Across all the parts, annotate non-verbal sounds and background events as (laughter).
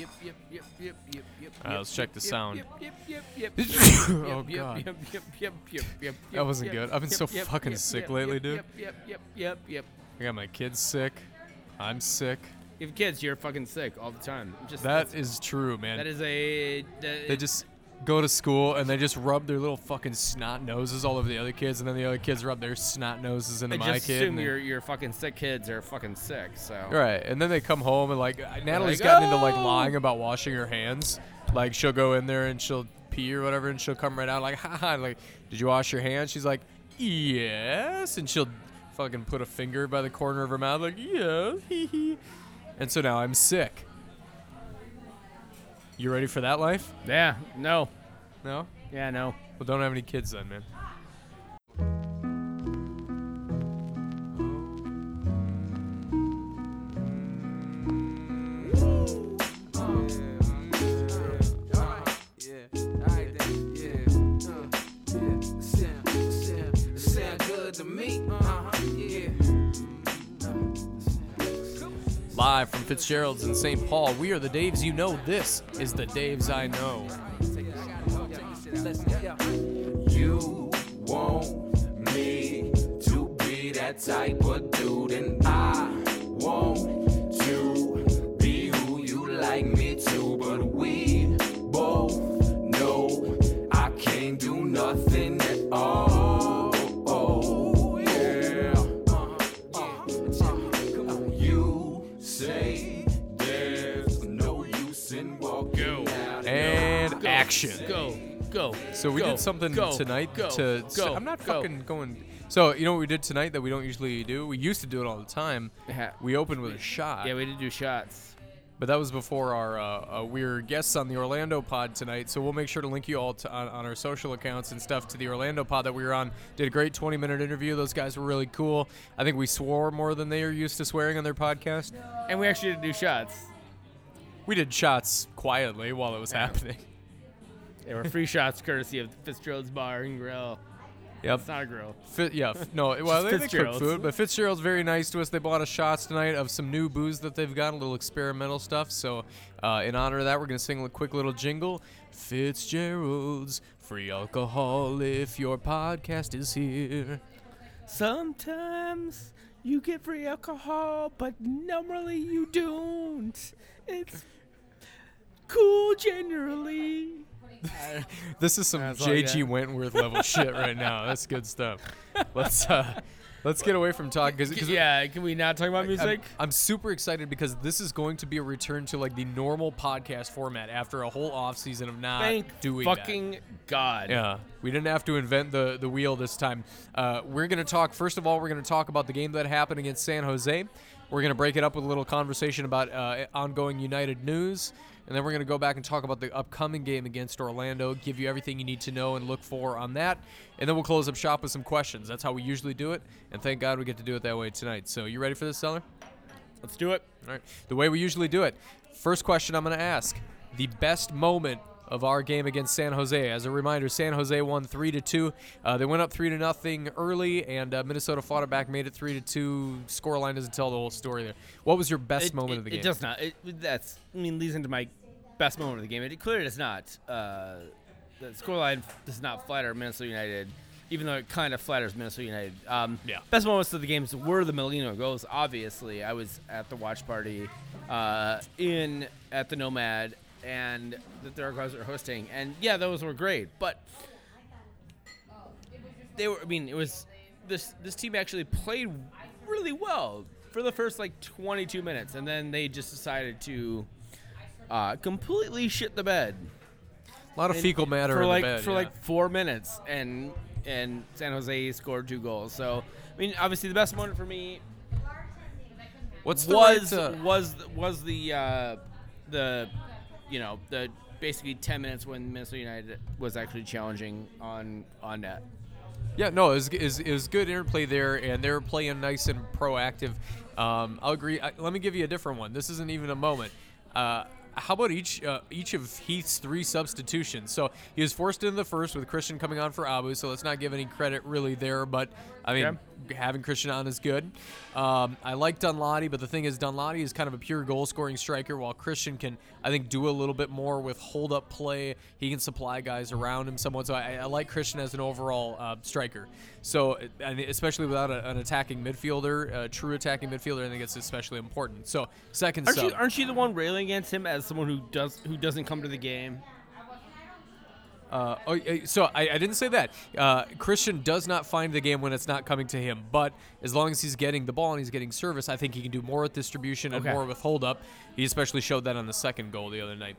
yep, yep, yep, yep, yep, yep. Uh, let's check the sound. Yep, yep, yep, yep. Oh, God. Yep, yep, yep, yep, yep. That wasn't good. I've been so fucking sick lately, dude. Yep, yep, yep, yep, yep. I got my kids sick. I'm sick. You have kids, you're fucking sick all the time. Just that's- true, man. that is a. that- they just go to school and they just rub their little fucking snot noses all over the other kids, and then the other kids rub their snot noses into I my just kid. assume and they- your your fucking sick kids are fucking sick. So. Right, and then they come home and like uh, Natalie's like, gotten into like "Oh!" lying about washing her hands. Like she'll go in there and she'll pee or whatever, and she'll come right out like, (laughs) "Haha!" Like, did you wash your hands? She's like, yes, and she'll fucking put a finger by the corner of her mouth like, yes, (laughs) hee hee. And so now I'm sick. You ready for that life? Yeah. No. No. Yeah. No. Well, don't have any kids then, man. Live from Fitzgerald's in St. Paul, we are the Daves you know. This is the Daves I know. You want me to be that type of dude, and I want to be who you like me to. But we both know I can't do nothing at all. Action. Go. Go. So we go, did something go, tonight go, to. Go. I'm not fucking going. So you know what we did tonight that we don't usually do? We used to do it all the time. We opened with a shot. Yeah, we did do shots. But that was before our uh, uh, we were guests on the Orlando pod tonight, so we'll make sure to link you all to, on, on our social accounts and stuff to the Orlando pod that we were on. Did a great 20 minute interview. Those guys were really cool. I think we swore more than they are used to swearing on their podcast. And we actually did do shots. We did shots quietly while it was happening. They were free shots courtesy of Fitzgerald's Bar and Grill. Yep. It's not a grill. Fit, yeah, f- no. (laughs) Well, they, they cook Fitzgerald's. food, but Fitzgerald's very nice to us. They bought us shots tonight of some new booze that they've got, a little experimental stuff. So, uh, in honor of that, we're gonna sing a quick little jingle. Fitzgerald's free alcohol if your podcast is here. Sometimes you get free alcohol, but normally you don't. It's cool generally. (laughs) This is some That's all I JG got. Wentworth level (laughs) shit right now. That's good stuff. Let's uh, let's get away from talking because Yeah, can we not talk about music? I'm, I'm super excited because this is going to be a return to like the normal podcast format after a whole off season of not Thank doing that. fucking God. Yeah, we didn't have to invent the the wheel this time. Uh, we're gonna talk first of all. We're gonna talk about the game that happened against San Jose. We're gonna break it up with a little conversation about uh, ongoing United news, and then we're gonna go back and talk about the upcoming game against Orlando. Give you everything you need to know and look for on that, and then we'll close up shop with some questions. That's how we usually do it, and thank God we get to do it that way tonight. So, you ready for this, Zeller? Let's do it. All right. The way we usually do it. First question I'm going to ask: the best moment of our game against San Jose. As a reminder, San Jose won three to two. Uh, they went up three to nothing early, and uh, Minnesota fought it back, made it three to two. Scoreline doesn't tell the whole story there. What was your best it, moment it- of the game? it does not. It, that's. I mean, leads into my best moment of the game. It clearly does not. Uh, the scoreline does not flatter Minnesota United, even though it kind of flatters Minnesota United. Um, Yeah. Best moments of the games were the Molino goals. Obviously, I was at the watch party uh, in at the Nomad, and the guys were hosting, and yeah, those were great. But they were. I mean, it was this this team actually played really well for the first like 22 minutes, and then they just decided to uh, completely shit the bed a lot of and- fecal matter for in like the bed. for yeah. like four minutes, and and San Jose scored two goals. So I mean, obviously the best moment for me What's the was right, uh, was was the uh, the you know the basically 10 minutes when Minnesota United was actually challenging on on net. Yeah, no, it was, it, was, it was good interplay there, and they were playing nice and proactive. Um, I'll agree. I, let me give you a different one. This isn't even a moment. Uh, how about each uh, each of Heath's three substitutions? So he was forced into the first with Christian coming on for Abu. So let's not give any credit really there. But I mean, Okay. having Christian on is good. Um, I like Danladi, but the thing is, Danladi is kind of a pure goal scoring striker, while Christian can, I think, do a little bit more with hold up play. He can supply guys around him somewhat. So I, I like Christian as an overall uh, striker. So, and especially without a, an attacking midfielder, a true attacking midfielder, I think it's especially important. So, second Aren't sub. you, aren't you the one railing against him as someone who does who doesn't come to the game? Uh, oh, uh, so I, I didn't say that. Uh, Christian does not find the game when it's not coming to him, but as long as he's getting the ball and he's getting service, I think he can do more with distribution and Okay. more with hold up. He especially showed that on the second goal the other night.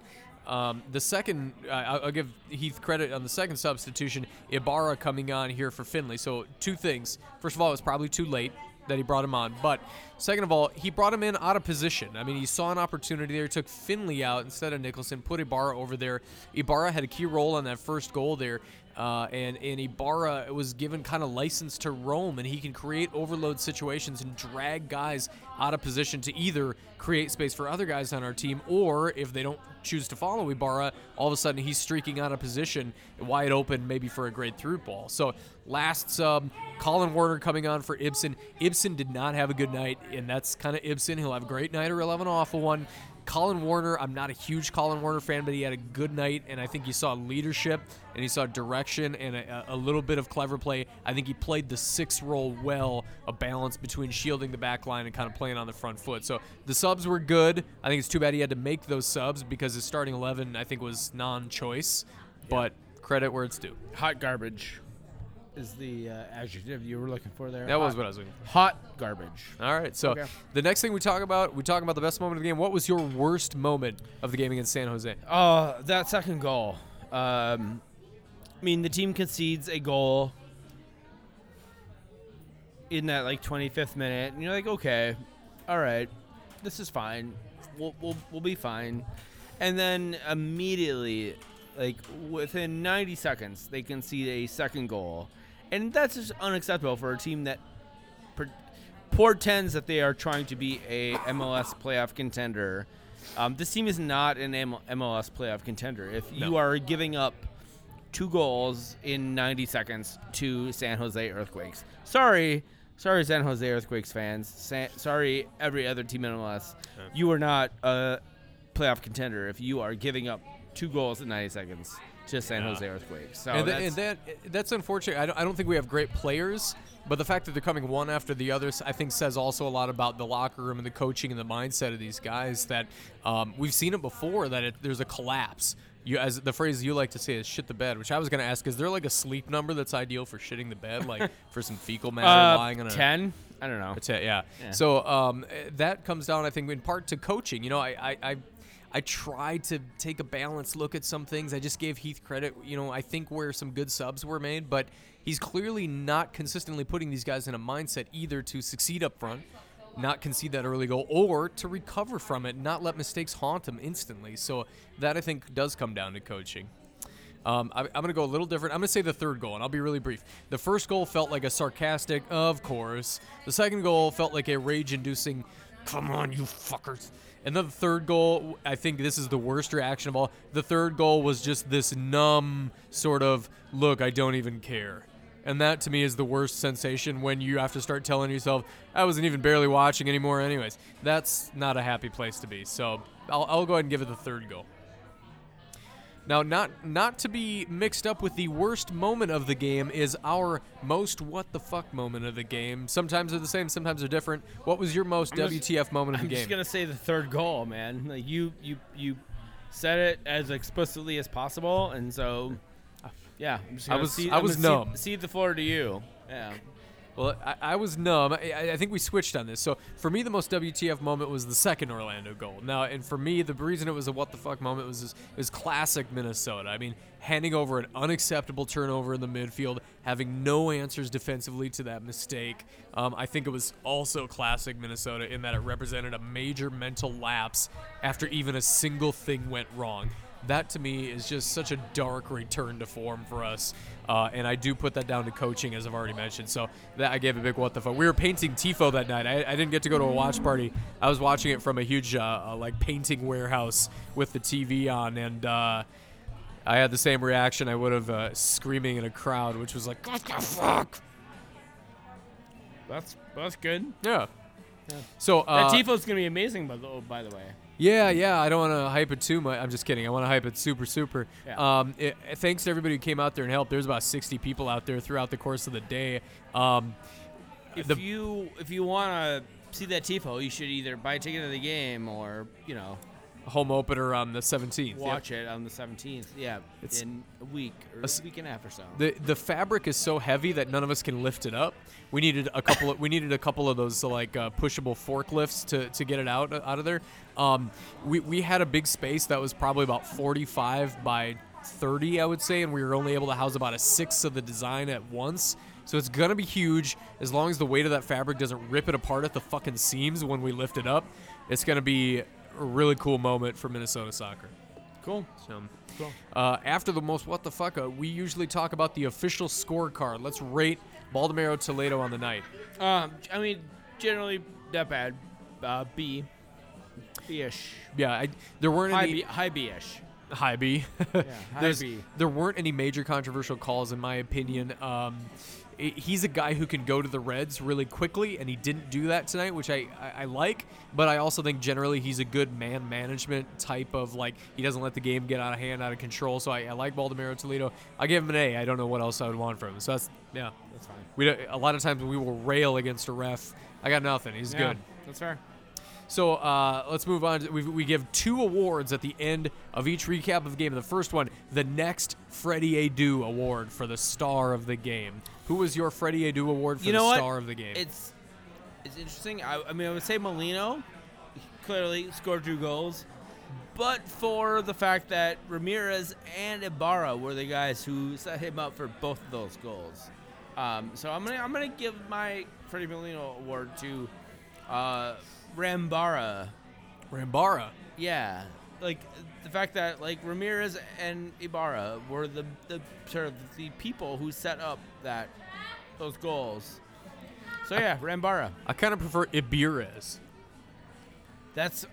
Um, the second, uh, I'll, I'll give Heath credit on the second substitution, Ibarra coming on here for Finlay. So two things. First of all, it was probably too late that he brought him on, but second of all, he brought him in out of position. I mean, he saw an opportunity there, took Finlay out instead of Nicholson, put Ibarra over there. Ibarra had a key role on that first goal there. Uh, and, and Ibarra was given kind of license to roam, and he can create overload situations and drag guys out of position to either create space for other guys on our team, or if they don't choose to follow Ibarra, all of a sudden he's streaking out of position, wide open, maybe for a great through ball. So last sub, Collen Warner coming on for Ibson. Ibson did not have a good night, and that's kind of Ibson. He'll have a great night or he'll have an awful one. Collen Warner, I'm not a huge Collen Warner fan, but he had a good night, and I think he saw leadership and he saw direction and a, a little bit of clever play. I think he played the six role well, a balance between shielding the back line and kind of playing on the front foot. So the subs were good. I think it's too bad he had to make those subs because his starting 11, I think, was non choice, but credit where it's due. Hot garbage is the uh, adjective you were looking for there. That was what I was looking for. Hot garbage. All right, so Okay. the next thing we talk about, we talk about the best moment of the game. What was your worst moment of the game against San Jose? Oh, that second goal. Um, I mean, the team concedes a goal in that like 25th minute, and you're like, okay, all right, this is fine. We'll we'll, we'll be fine. And then immediately, like within 90 seconds, they concede a second goal, and that's just unacceptable for a team that portends that they are trying to be a MLS playoff contender. Um, this team is not an MLS playoff contender. If you No. are giving up two goals in 90 seconds to San Jose Earthquakes, sorry, sorry, San Jose Earthquakes fans. Sa- sorry, every other team in MLS. You are not a playoff contender if you are giving up two goals in 90 seconds to San Jose Earthquakes. So and, tha- that's, and that that's unfortunate. I don't, I don't think we have great players, but the fact that they're coming one after the other, I think, says also a lot about the locker room and the coaching and the mindset of these guys. That um, we've seen it before that it, there's a collapse. You, as the phrase you like to say is "shit the bed," which I was going to ask: Is there like a sleep number that's ideal for shitting the bed, like (laughs) for some fecal matter uh, lying on a 10. I don't know. that's it, yeah. Yeah. So um, that comes down, I think, in part to coaching. You know, I, I, I, I tried to take a balanced look at some things. I just gave Heath credit. You know, I think where some good subs were made, but he's clearly not consistently putting these guys in a mindset either to succeed up front, not concede that early goal, or to recover from it, not let mistakes haunt them instantly. So that I think does come down to coaching. Um, I, I'm going to go a little different. I'm going to say the third goal, and I'll be really brief. The first goal felt like a sarcastic, of course. The second goal felt like a rage inducing, come on, you fuckers. And then the third goal, I think this is the worst reaction of all. The third goal was just this numb sort of, look, I don't even care. And that to me is the worst sensation when you have to start telling yourself, I wasn't even barely watching anymore, anyways. That's not a happy place to be. So I'll, I'll go ahead and give it the third goal. Now, not not to be mixed up with the worst moment of the game is our most what the fuck moment of the game. Sometimes they're the same, sometimes they're different. What was your most I'm just- WTF moment of I'm the game? I'm just gonna say the third goal, man. Like you, you, you said it as explicitly as possible, and so yeah, just gonna was- cede- I was numb. Cede the floor to you. Yeah. Well, I, I was numb. I, I- think we switched on this. So for me, the most WTF moment was the second Orlando goal. Now, and for me, the reason it was a what the fuck moment was it was classic Minnesota. I mean, handing over an unacceptable turnover in the midfield, having no answers defensively to that mistake. Um, I think it was also classic Minnesota in that it represented a major mental lapse after even a single thing went wrong that to me is just such a dark return to form for us. Uh, and I do put that down to coaching, as I've already mentioned. So that I gave a big what the fuck. We were painting Tifo that night. I, I didn't get to go to a watch party. I was watching it from a huge uh, uh, like painting warehouse with the TV on, and uh, I had the same reaction I would have uh, screaming in a crowd, which was like, "What the fuck?" That's that's good. Yeah. Yeah. So uh, that tifo's gonna be amazing, by the oh, by the way. Yeah, yeah. I don't want to hype it too much. I'm just kidding. I want to hype it super, super. Yeah. Um, it, thanks to everybody who came out there and helped. There's about 60 people out there throughout the course of the day. Um, If the- you if you wanna see that tifo, you should either buy a ticket to the game or you know home opener on the 17th. Yep. watch it on the 17th. Yeah, It's- in a week or a week and a half or so. The the fabric is so heavy that none of us can lift it up. We needed a couple of we needed a couple of those like uh, pushable forklifts to, to get it out out of there. Um, we we had a big space that was probably about 45 by 30, I would say, and we were only able to house about a sixth of the design at once. So it's gonna be huge as long as the weight of that fabric doesn't rip it apart at the fucking seams when we lift it up. It's gonna be a really cool moment for Minnesota soccer. cool. So. Cool. Uh, after the most what the fuck, uh, we usually talk about the official scorecard. Let's rate Baldomero Toledo on the night. Um, I mean, generally not bad. Uh, B, B-ish. Yeah, I, there weren't High any B, high B-ish. high B. high B. There weren't any major controversial calls in my opinion. Um, he's a guy who can go to the Reds really quickly, and he didn't do that tonight, which I, I, I like. But I also think generally he's a good man management type of like he doesn't let the game get out of hand, out of control. So I, I like Baldomero Toledo. I give him an A. I don't know what else I would want from him. So that's yeah. That's fine. We a lot of times we will rail against a ref. I got nothing. He's Yeah, good. That's fair. So uh, let's move on. We, we give two awards at the end of each recap of the game. The first one, the next Freddie Adu Award for the star of the game. Who was your Freddie Adu Award for You know the what? star of the game? It's it's interesting. I, I mean, I would say Molino clearly scored two goals, but for the fact that Ramirez and Ibarra were the guys who set him up for both of those goals. Um, so I'm gonna I'm gonna give my Freddie Molino award to uh, Rambara. Rambara. Yeah, like the fact that like Ramirez and Ibarra were the the sort of the people who set up that those goals. So yeah, Rambara. I kind of prefer Ibirez. That's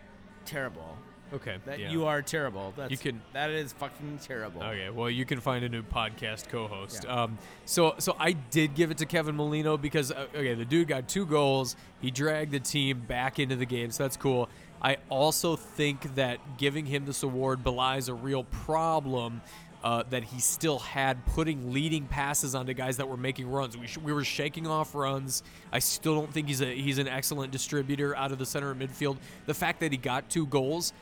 terrible. Okay. That yeah. you are terrible. That's You can- that is fucking terrible. Okay, well, you can find a new podcast co-host. Yeah. Um, so, so I did give it to Kevin Molino because uh, okay, the dude got two goals. He dragged the team back into the game, so that's cool. I also think that giving him this award belies a real problem uh, that he still had putting leading passes onto guys that were making runs. We, sh- we were shaking off runs. I still don't think he's a he's an excellent distributor out of the center of midfield. The fact that he got two goals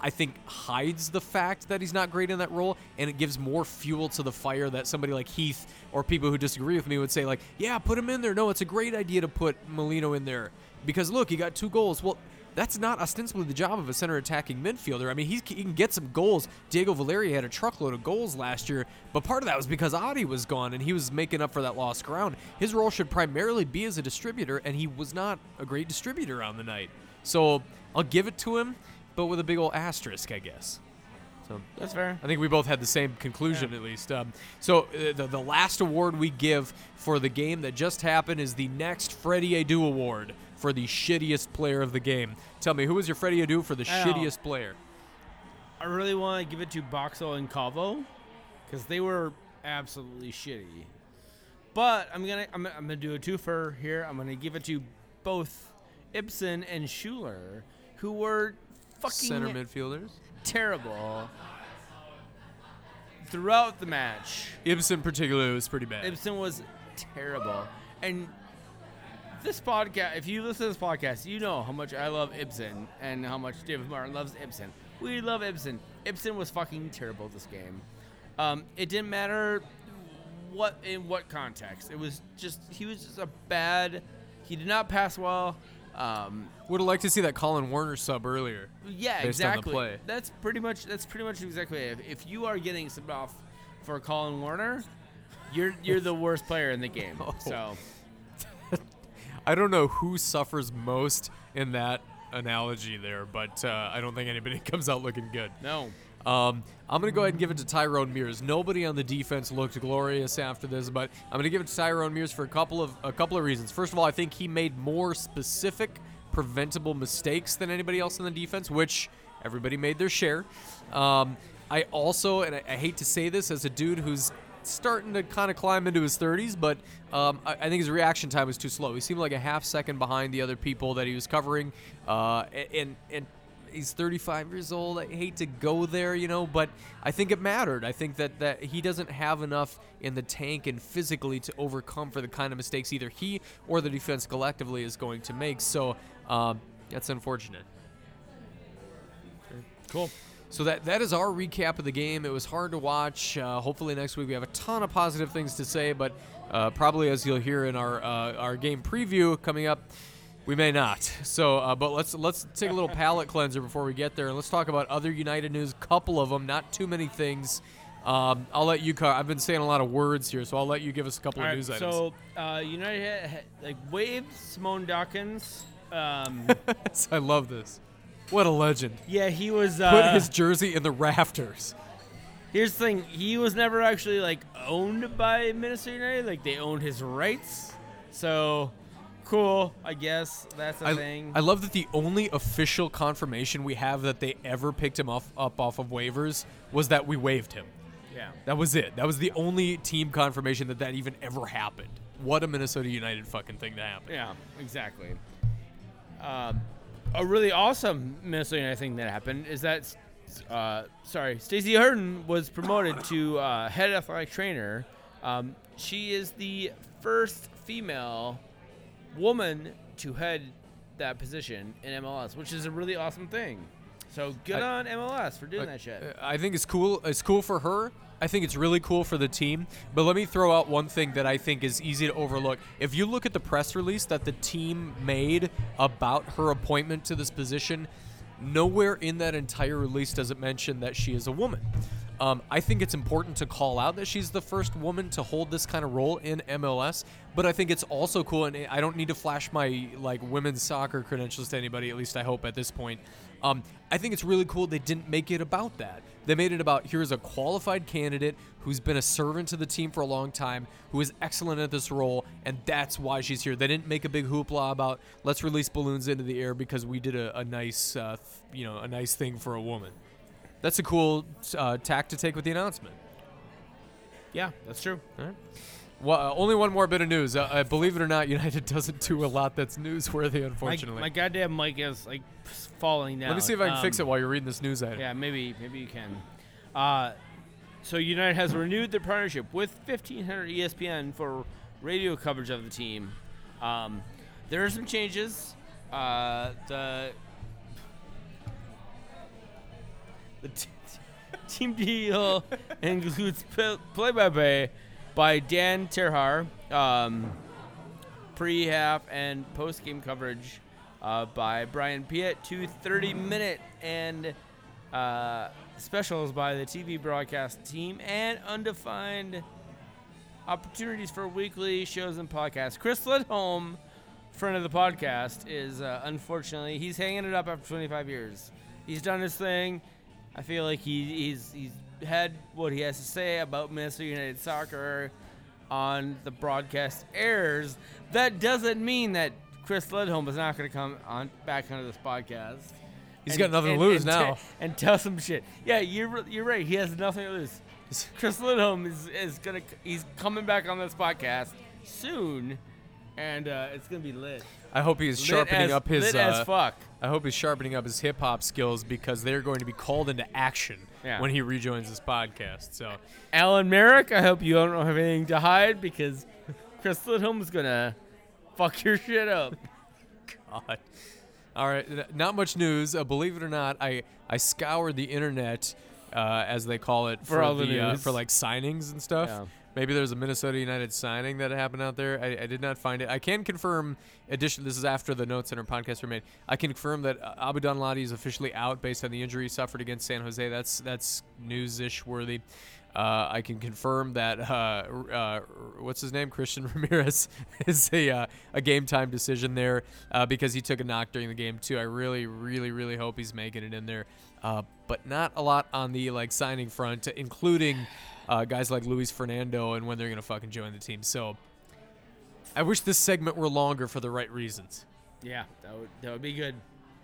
I think hides the fact that he's not great in that role, and it gives more fuel to the fire that somebody like Heath or people who disagree with me would say, like, yeah, put him in there. No, it's a great idea to put Molino in there because look, he got two goals. Well, that's not ostensibly the job of a center attacking midfielder. I mean, he can get some goals. Diego Valeri had a truckload of goals last year, but part of that was because Adi was gone and he was making up for that lost ground. His role should primarily be as a distributor, and he was not a great distributor on the night. So I'll give it to him, but with a big old asterisk, I guess. So That's fair. I think we both had the same conclusion at least. Um, so uh, the, the last award we give for the game that just happened is the next Freddie Adu Award for the shittiest player of the game. Tell me, who was your Freddie Adu for the I know. shittiest player? I really want to give it to Boxall and Calvo because they were absolutely shitty. But I'm gonna I'm, gonna- I'm gonna do a twofer here. I'm gonna give it to both Ibson and Schüller, who were fucking Center midfielders. terrible throughout the match. Ibson particularly was pretty bad. Ibson was terrible. And this podcast, if you listen to this podcast, you know how much I love Ibson and how much David Martin loves Ibson. We love Ibson. Ibson was fucking terrible this game. Um, it didn't matter what in what context. It was just he was just a bad. He did not pass well. Um, Would have liked to see that Collen Warner sub earlier. yeah, Based on the exactly. That's pretty much that's pretty much exactly it. If, if you are getting subbed off for Collen Warner, you're you're the worst player in the game. (laughs) Oh. So (laughs) I don't know who suffers most in that analogy there, but uh, I don't think anybody (laughs) comes out looking good. no. Um, I'm going to go ahead and give it to Tyrone Mears. Nobody on the defense looked glorious after this, but I'm going to give it to Tyrone Mears for a couple of a couple of reasons. First of all, I think he made more specific, preventable mistakes than anybody else in the defense, which everybody made their share. Um, I also, and I, I hate to say this, as a dude who's starting to kind of climb into his 30s, but um, I, I think his reaction time was too slow. He seemed like a half second behind the other people that he was covering, uh, and and he's 35 years old. I hate to go there, you know, but I think it mattered. I think that that he doesn't have enough in the tank and physically to overcome for the kind of mistakes either he or the defense collectively is going to make. So um, that's unfortunate. Cool. So that that is our recap of the game. It was hard to watch. Uh, hopefully next week we have a ton of positive things to say, but uh, probably as you'll hear in our uh, our game preview coming up, we may not. So, uh, but let's let's take a little palate cleanser before we get there, and let's talk about other United news. Couple of them, not too many things. Um, I'll let you. I've been saying a lot of words here, so I'll let you give us a couple All of right, news items. so uh, United had, like waived Simone Dawkins. Um, (laughs) I love this. What a legend! yeah, he was. Uh, Put his jersey in the rafters. Here's the thing: he was never actually like owned by Minnesota United. Like they owned his rights. So cool, I guess that's a I, thing. I love that the only official confirmation we have that they ever picked him off, up off of waivers was that we waived him. yeah. That was it. That was the only team confirmation that that even ever happened. What a Minnesota United fucking thing to happen. Yeah, exactly. Um, a really awesome Minnesota United thing that happened is that, uh, sorry, Stacey Hurton was promoted to uh, head athletic trainer. Um, she is the first female woman to head that position in MLS, which is a really awesome thing. So good I- on MLS for doing that shit. I think it's cool. It's cool for her. I think it's really cool for the team. But let me throw out one thing that I think is easy to overlook. If you look at the press release that the team made about her appointment to this position, nowhere in that entire release does it mention that she is a woman. Um, I think it's important to call out that she's the first woman to hold this kind of role in MLS. But I think it's also cool, and I don't need to flash my like women's soccer credentials to anybody. At least I hope at this point. Um, I think it's really cool they didn't make it about that. They made it about here's a qualified candidate who's been a servant to the team for a long time, who is excellent at this role, and that's why she's here. They didn't make a big hoopla about let's release balloons into the air because we did a, a nice, uh, you know, a nice thing for a woman. That's a cool uh, tack to take with the announcement. yeah, that's true. All right. Well, uh, only one more bit of news. Uh, uh, believe it or not, (laughs) United doesn't do a lot that's newsworthy, unfortunately. my goddamn mic is like falling down. Let me see if I can fix Um, it while you're reading this news item. Yeah, maybe maybe you can. Uh, so United has renewed their partnership with 1500 ESPN for radio coverage of the team. Um, there are some changes. Uh, the the t- (laughs) team deal includes play-by-play by Dan Terhar, um, pre-half and post-game coverage uh, by Brian Piet, two 30-minute and uh, specials by the TV broadcast team, and undefined opportunities for weekly shows and podcasts. Chris Lidholm, friend of the podcast, is uh, unfortunately he's hanging it up after 25 years. He's done his thing. I feel like he, he's he's had what he has to say about Minnesota United soccer on the broadcast airs. That doesn't mean that Chris Lidholm is not going to come on back onto this podcast. He's and- got nothing to lose and now. and tell some shit. Yeah, you're you're right. He has nothing to lose. Chris Lidholm is, is gonna he's coming back on this podcast soon, and uh, it's gonna be lit. I hope he's Lit sharpening as, up his. lit uh, as fuck. I hope he's sharpening up his hip hop skills because they're going to be called into action Yeah. when he rejoins this podcast. So, Alan Merrick, I hope you don't have anything to hide because Chris is gonna fuck your shit up. (laughs) God. All right, not much news. Uh, believe it or not, I I scoured the internet, uh, as they call it, For all the uh, for like signings and stuff. Yeah. Maybe there's a Minnesota United signing that happened out there. I, I did not find it. I can confirm. Addition. This is after the notes in our podcast were made. I can confirm that uh, Abu Danladi is officially out based on the injury he suffered against San Jose. That's that's news-ish worthy. Uh, I can confirm that uh, uh, what's his name, Christian (laughs) Ramirez, is a uh, a game time decision there because he took a knock during the game too. I really, really, really hope he's making it in there, uh, but not a lot on the like signing front, including uh, guys like Luis Fernando and when they're gonna fucking join the team. So I wish this segment were longer for the right reasons. Yeah, that would that would be good.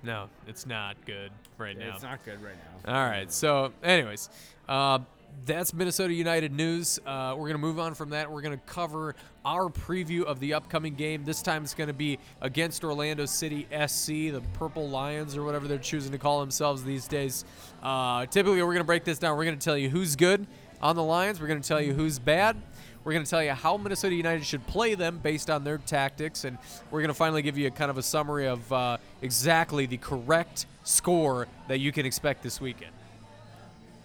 No, it's not good right now. It's not good right now. All right. So, anyways, uh, that's Minnesota United news. Uh, we're going to move on from that. We're going to cover our preview of the upcoming game. This time it's going to be against Orlando City SC, the Purple Lions, or whatever they're choosing to call themselves these days. Uh, typically, we're going to break this down. We're going to tell you who's good on the Lions, we're going to tell you who's bad. We're going to tell you how Minnesota United should play them based on their tactics, and we're going to finally give you a kind of a summary of uh, exactly the correct score that you can expect this weekend.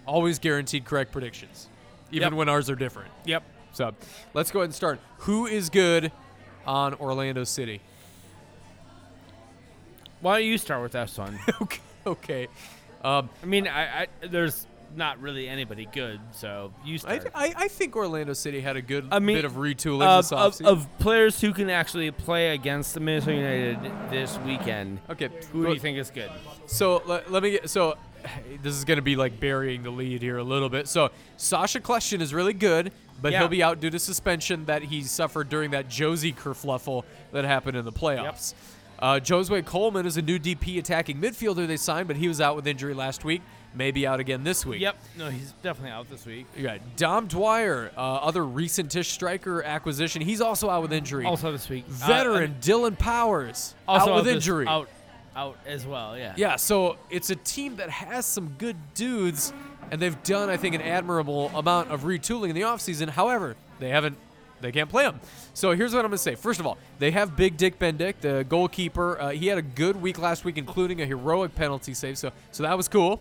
Always guaranteed correct predictions, even Yep. when ours are different. Yep. So let's go ahead and start. Who is good on Orlando City? Why don't you start with that son? (laughs) okay. Okay. Um, I mean, I, I there's not really anybody good, so you I, start. I, I think Orlando City had a good I mean, bit of retooling of, this of, offseason. of players who can actually play against the Minnesota United this weekend. okay. Who do you think is good? So let, let me get so this is going to be like burying the lead here a little bit. So Sacha Kljestan is really good, but Yeah. he'll be out due to suspension that he suffered during that Jozy kerfluffle that happened in the playoffs. Uh, Josué Colmán is a new DP attacking midfielder they signed, but he was out with injury last week. Maybe out again this week. Yep. No, he's definitely out this week. Yeah. Dom Dwyer, uh, other recentish striker acquisition. He's also out with injury. Also this week. Uh, Veteran Dillon Powers also out with this- injury. Out, out as well. Yeah. Yeah, so it's a team that has some good dudes, and they've done, I think, an admirable amount of retooling in the offseason. However, they haven't, they can't play them. So here's what I'm going to say. First of all, they have Big Dick Bendik, the goalkeeper. Uh, he had a good week last week, including a heroic penalty save, so, so that was cool.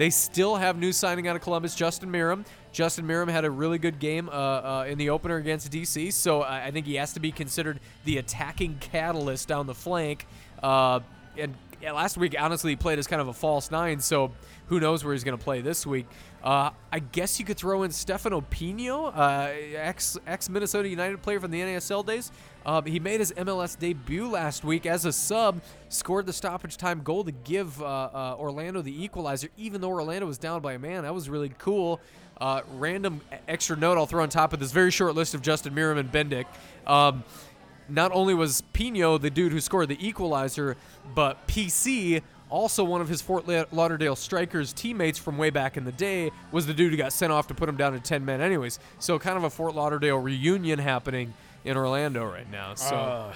They still have new signing out of Columbus, Justin Meram. Justin Meram had a really good game uh, uh, in the opener against DC, so I, I think he has to be considered the attacking catalyst down the flank. Uh, and last week, honestly, he played as kind of a false nine, so who knows where he's going to play this week. Uh, I guess you could throw in Stefano Pinho, uh, ex ex Minnesota United player from the NASL days. Uh, he made his MLS debut last week as a sub, scored the stoppage time goal to give uh, uh, Orlando the equalizer, even though Orlando was down by a man. That was really cool. Uh, random extra note I'll throw on top of this very short list of Justin Meram and Bendik. Um, not only was Pinho the dude who scored the equalizer, but PC, also one of his Fort La- Lauderdale Strikers teammates from way back in the day, was the dude who got sent off to put him down to 10 men, anyways. So, kind of a Fort Lauderdale reunion happening in Orlando right now. So,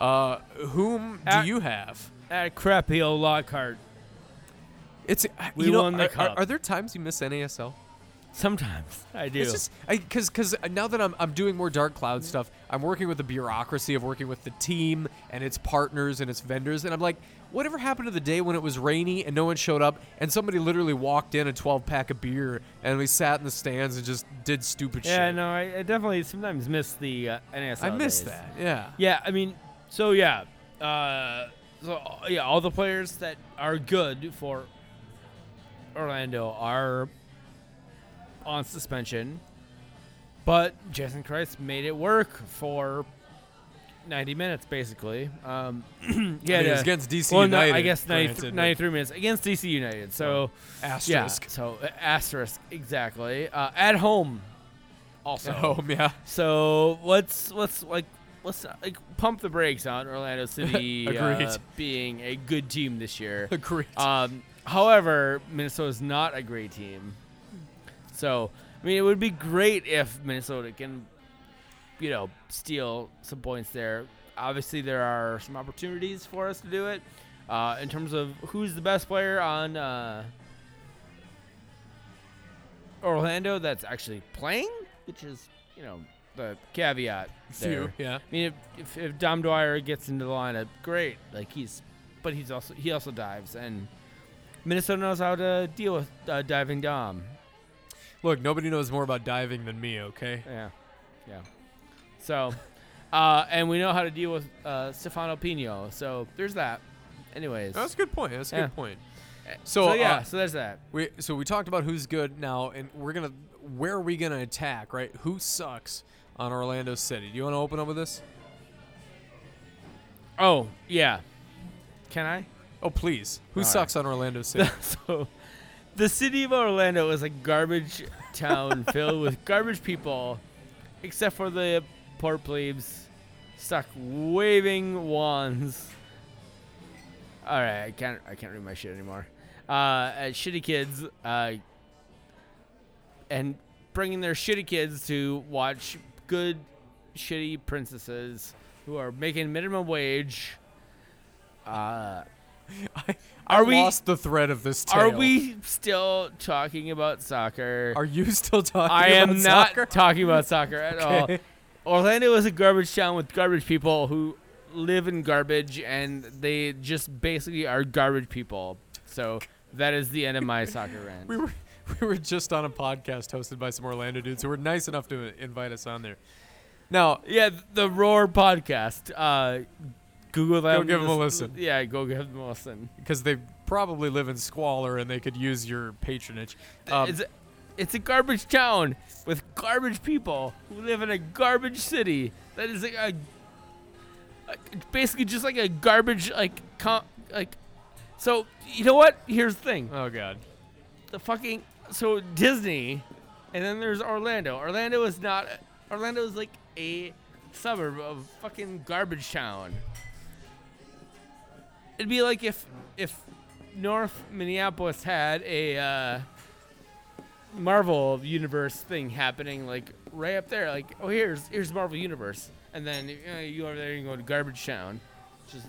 uh, whom do Uh, you have? That crappy old Lockhart. It's we you know, won the are, are- cup. are there times you miss NASL? Sometimes I do. It's just because because now that I'm I'm doing more Dark Cloud stuff, I'm working with the bureaucracy of working with the team and its partners and its vendors, and I'm like, whatever happened to the day when it was rainy and no one showed up, and somebody literally walked in a 12 pack of beer, and we sat in the stands and just did stupid yeah, shit. Yeah, no, I, I definitely sometimes miss the uh, NASL. I miss days. that. Yeah. Yeah, I mean, so yeah, uh, so yeah, all the players that are good for Orlando are on suspension, but Jason Kreis made it work for 90 minutes basically. Um, (clears throat) I mean, yeah, it was against DC well, no, United. I guess 90, 93 minutes against DC United. So asterisk. yeah, so uh, asterisk exactly uh, at home. Also, At home, yeah. so let's let's like let's uh, like pump the brakes on Orlando (laughs) City uh, being a good team this year. Agreed. Um, however, Minnesota's not a great team. So I mean, it would be great if Minnesota can, you know, steal some points there. Obviously, there are some opportunities for us to do it. Uh, in terms of who's the best player on uh, Orlando that's actually playing, which is you know the caveat. Few, yeah. I mean, if, if, if Dom Dwyer gets into the lineup, great. Like he's, but he's also he also dives, and Minnesota knows how to deal with uh, diving Dom. Look, nobody knows more about diving than me. Okay. Yeah, yeah. So, uh, and we know how to deal with uh, Stefano Pinho. So there's that. Anyways, That's a good point. That's a Yeah. good point. so, So, yeah, uh, so there's that. We so we talked about who's good now, and we're gonna where are we gonna attack? Right? Who sucks on Orlando City? Do you want to open up with this? Oh yeah, can I? Oh please. Who All sucks on Orlando City? (laughs) so the city of Orlando is a garbage town (laughs) filled with garbage people, except for the poor plebes stuck waving wands. All right, I can't I can't read my shit anymore. Uh, uh, shitty kids. Uh, and bringing their shitty kids to watch good, shitty princesses who are making minimum wage. Uh, (laughs) I, Are I we- lost the thread of this tale. are we still talking about soccer? Are you still talking? I am not soccer? talking about soccer at (laughs) Okay. all. Orlando is a garbage town with garbage people who live in garbage, and they just basically are garbage people. So that is the end of my soccer (laughs) rant. We were we were just on a podcast hosted by some Orlando dudes who were nice enough to invite us on there. Now, Yeah, the Roar podcast. Uh, Google that. Go give them. a listen. Yeah, go give them a listen. because they probably live in squalor and they could use your patronage. Um, it's, a, it's a garbage town with garbage people who live in a garbage city. That is like a, a basically just like a garbage like com, like. So you know what? Here's the thing. oh god. The fucking so Disney, and then there's Orlando. Orlando is not. Orlando is like a suburb of fucking garbage town. It'd be like if if North Minneapolis had a uh, Marvel Universe thing happening, like right up there. Like, oh, here's here's Marvel Universe, and then you, know, you go over there and you go to Garbage Town, which is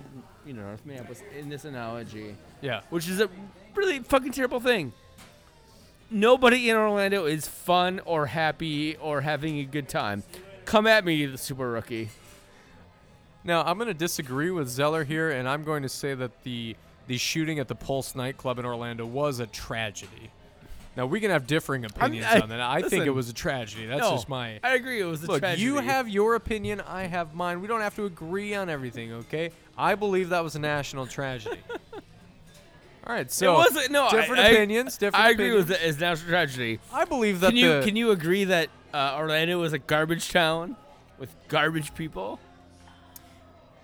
you know North Minneapolis in this analogy, Yeah. which is a really fucking terrible thing. Nobody in Orlando is fun or happy or having a good time. Come at me, the super rookie. Now I'm going to disagree with Zeller here, and I'm going to say that the the shooting at the Pulse nightclub in Orlando was a tragedy. Now we can have differing opinions I- on that. I think it was a tragedy. That's No, just my. I agree. It was a Look, tragedy. you have your opinion. I have mine. We don't have to agree on everything, okay? I believe that was a national tragedy. (laughs) All right, so it wasn't no different I, I- opinions. Different. I agree with opinions. it. It's national tragedy. I believe that Can you the, can you agree that uh, Orlando was a garbage town with garbage people?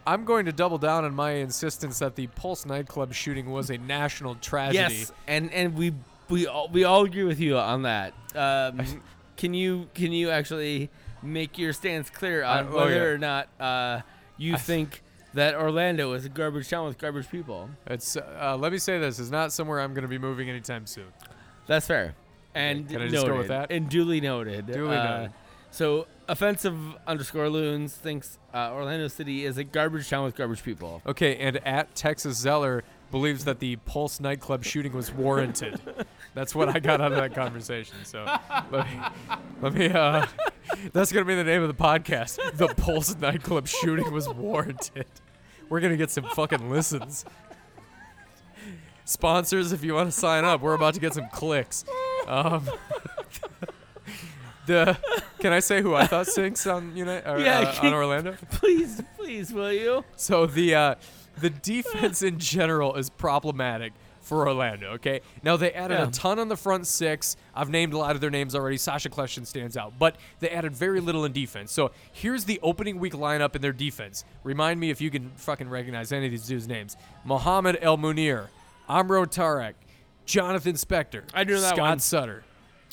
I'm going to double down on my insistence that the Pulse nightclub shooting was a national tragedy. Yes, and and we we all, we all agree with you on that. Um, can you can you actually make your stance clear on I- oh, whether yeah. or not uh, you think that Orlando is a garbage town with garbage people? It's uh, let me say this is not somewhere I'm going to be moving anytime soon. That's fair. And Can I just go with that? And duly noted. Duly Uh, noted. So offensive underscore loons thinks uh, Orlando City is a garbage town with garbage people. Okay, and at Texas Zeller believes that the Pulse nightclub shooting was warranted. (laughs) That's what I got out of that conversation. So let me, let me uh, that's gonna be the name of the podcast. The Pulse nightclub shooting was warranted. We're gonna get some fucking listens. Sponsors, if you want to sign up, we're about to get some clicks. Um, (laughs) the can I say who I thought sinks on United or, Yeah, uh, on Orlando? please, please, will you? So the uh, the defense in general is problematic for Orlando. Okay, now they added Yeah. a ton on the front six. I've named a lot of their names already. Sacha Kljestan stands out, but they added very little in defense. So here's the opening week lineup in their defense. Remind me if you can fucking recognize any of these dudes' names: Mohamed El-Munir, Amro Tarek, Jonathan Spector, I do that Scott one. Sutter.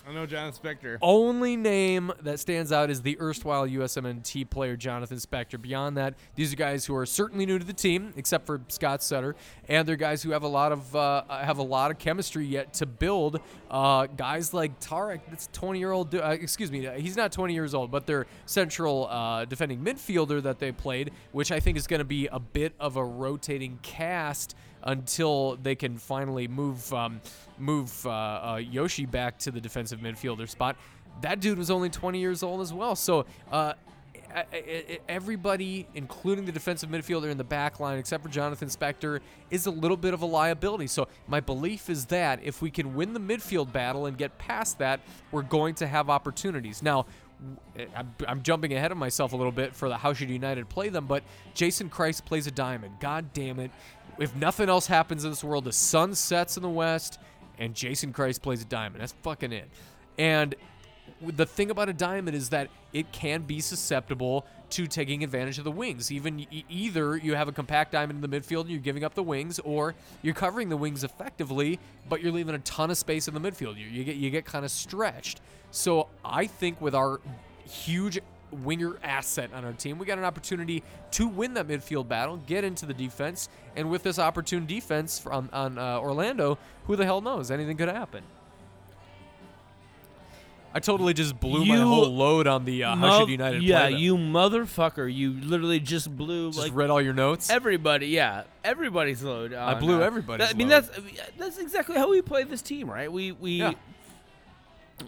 I know John Spector. Only name that stands out is the erstwhile USMNT player Jonathan Spector. Beyond that, these are guys who are certainly new to the team, except for Scott Sutter, and they're guys who have a lot of uh, have a lot of chemistry yet to build. Uh, guys like Tarek, that's 20 year old. Uh, excuse me, he's not 20 years old, but their central uh, defending midfielder that they played, which I think is going to be a bit of a rotating cast until they can finally move um, move uh, uh, Yoshi back to the defensive midfielder spot. That dude was only 20 years old as well. So uh, everybody, including the defensive midfielder in the back line, except for Jonathan Spector, is a little bit of a liability. So my belief is that if we can win the midfield battle and get past that, we're going to have opportunities. Now, I'm jumping ahead of myself a little bit for the How Should United play them, but Jason Kreis plays a diamond. God damn it. If nothing else happens in this world, the sun sets in the west and Jason Kreis plays a diamond. That's fucking it. And the thing about a diamond is that it can be susceptible to taking advantage of the wings. Even either you have a compact diamond in the midfield and you're giving up the wings, or you're covering the wings effectively, but you're leaving a ton of space in the midfield. You, you get you get kind of stretched. So I think with our huge winger asset on our team, we got an opportunity to win that midfield battle, get into the defense, and with this opportune defense from on uh, Orlando, who the hell knows? Anything could happen. I totally just blew my whole load on the uh, Mo- It United yeah, you motherfucker! You literally just blew just like read all your notes. everybody. Yeah, everybody's load. I on, blew uh, everybody's that- I mean, load. that's that's exactly how we play this team, right? We we Yeah.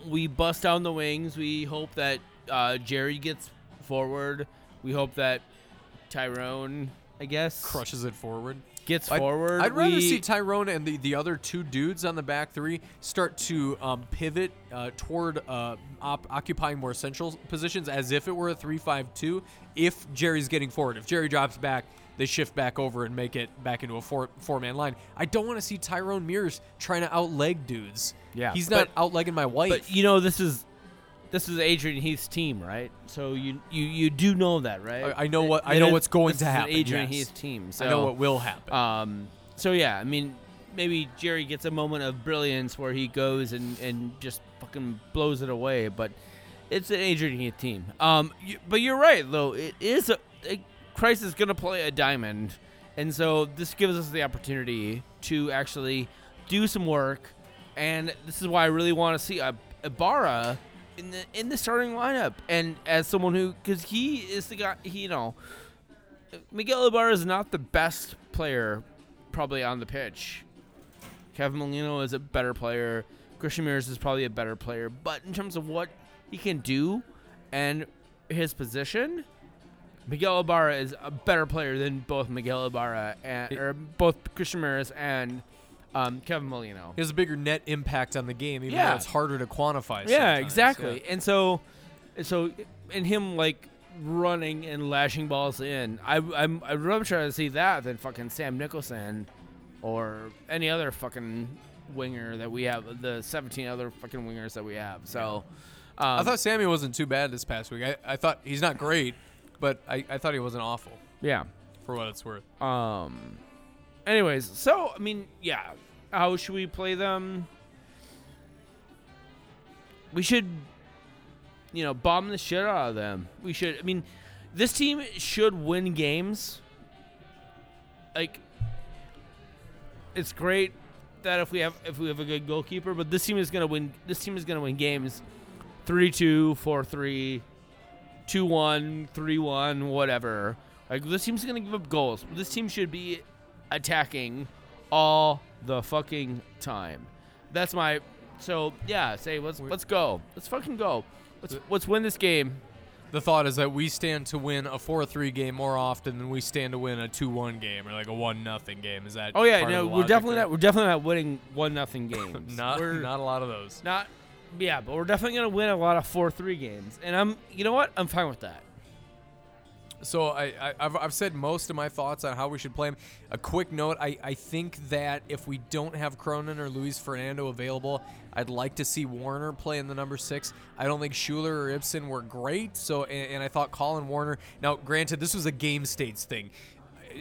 we bust down the wings. We hope that uh, Jerry gets forward. We hope that Tyrone, I guess, crushes it forward. gets I'd, forward. I'd rather We- see Tyrone and the, the other two dudes on the back three start to um, pivot uh, toward uh, op- occupying more central positions as if it were a 3 5 2 if Jerry's getting forward. If Jerry drops back, they shift back over and make it back into a four four man line. I don't want to see Tyrone Mears trying to outleg dudes. Yeah, He's but- not outlegging my wife. But you know, this is this is Adrian Heath's team, right? So you you you do know that, right? I- I know what- I know what's going this to is happen, Adrian yes. Heath's team. So I know what will happen. Um, so yeah, I mean, maybe Jerry gets a moment of brilliance where he goes and, and just fucking blows it away. But it's an Adrian Heath team. Um, you, but you're right though. It is a, a Kreis is gonna play a diamond, and so this gives us the opportunity to actually do some work. And this is why I really want to see Ibarra in the in the starting lineup. And as someone who, because he is the guy, he, you know. Miguel Ibarra is not the best player probably on the pitch. Kevin Molino is a better player. Christian Mears is probably a better player. But in terms of what he can do and his position, Miguel Ibarra is a better player than both Miguel Ibarra and or both Christian Mears and um, Kevin Molino. he has a bigger net impact on the game, even Yeah. though it's harder to quantify. Yeah, sometimes. exactly. And so, so, and him like running and lashing balls in. I, I'm I'd rather try to see that than fucking Sam Nicholson or any other fucking winger that we have. The 17 other fucking wingers that we have. So, um, I thought Sammy wasn't too bad this past week. I, I thought he's not great, but I, I thought he wasn't awful yeah. for what it's worth. Um. Anyways, so I mean, yeah. How should we play them? We should, you know, bomb the shit out of them. We should. I mean, this team should win games. Like, it's great that if we have if we have a good goalkeeper, but this team is gonna win. This team is gonna win games, 3-2, 4-3, 2-1, 3-1, whatever. Like this team's gonna give up goals. This team should be attacking all the fucking time. That's my so yeah. Say let's let's go. Let's fucking go. Let's let's win this game. The thought is that we stand to win a 4-3 game more often than we stand to win a 2-1 game or like a 1 nothing game. Is that Oh yeah, no, we're definitely there? not. We're definitely not winning one nothing games. (laughs) not we're not a lot of those. not. Yeah, but we're definitely gonna win a lot of four three games, and I'm. You know what? I'm fine with that. So I, I I've, I've said most of my thoughts on how we should play him. A quick note: I, I think that if we don't have Cronin or Luis Fernando available, I'd like to see Warner play in the number six. I don't think Schüller or Ibson were great. So and, and I thought Collen Warner. Now, granted, this was a game states thing.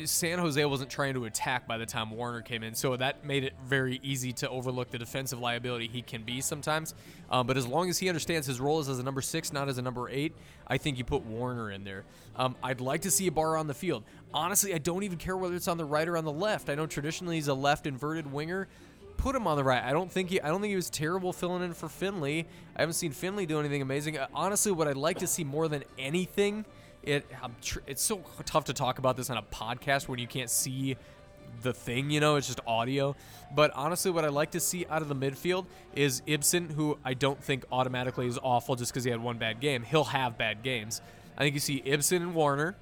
San Jose wasn't trying to attack by the time Warner came in, so that made it very easy to overlook the defensive liability he can be sometimes. Um, but as long as he understands his role is as a number six, not as a number eight, I think you put Warner in there. Um, I'd like to see Ibarra on the field. Honestly, I don't even care whether it's on the right or on the left. I know traditionally he's a left inverted winger. Put him on the right. I don't think he. I don't think he was terrible filling in for Finlay. I haven't seen Finlay do anything amazing. Uh, honestly, what I'd like to see more than anything it I'm tr- it's so tough to talk about this on a podcast when you can't see the thing, you know, it's just audio. But honestly, what I like to see out of the midfield is Ibson, who I don't think automatically is awful just because he had one bad game. He'll have bad games. I think you see Ibson and Warner.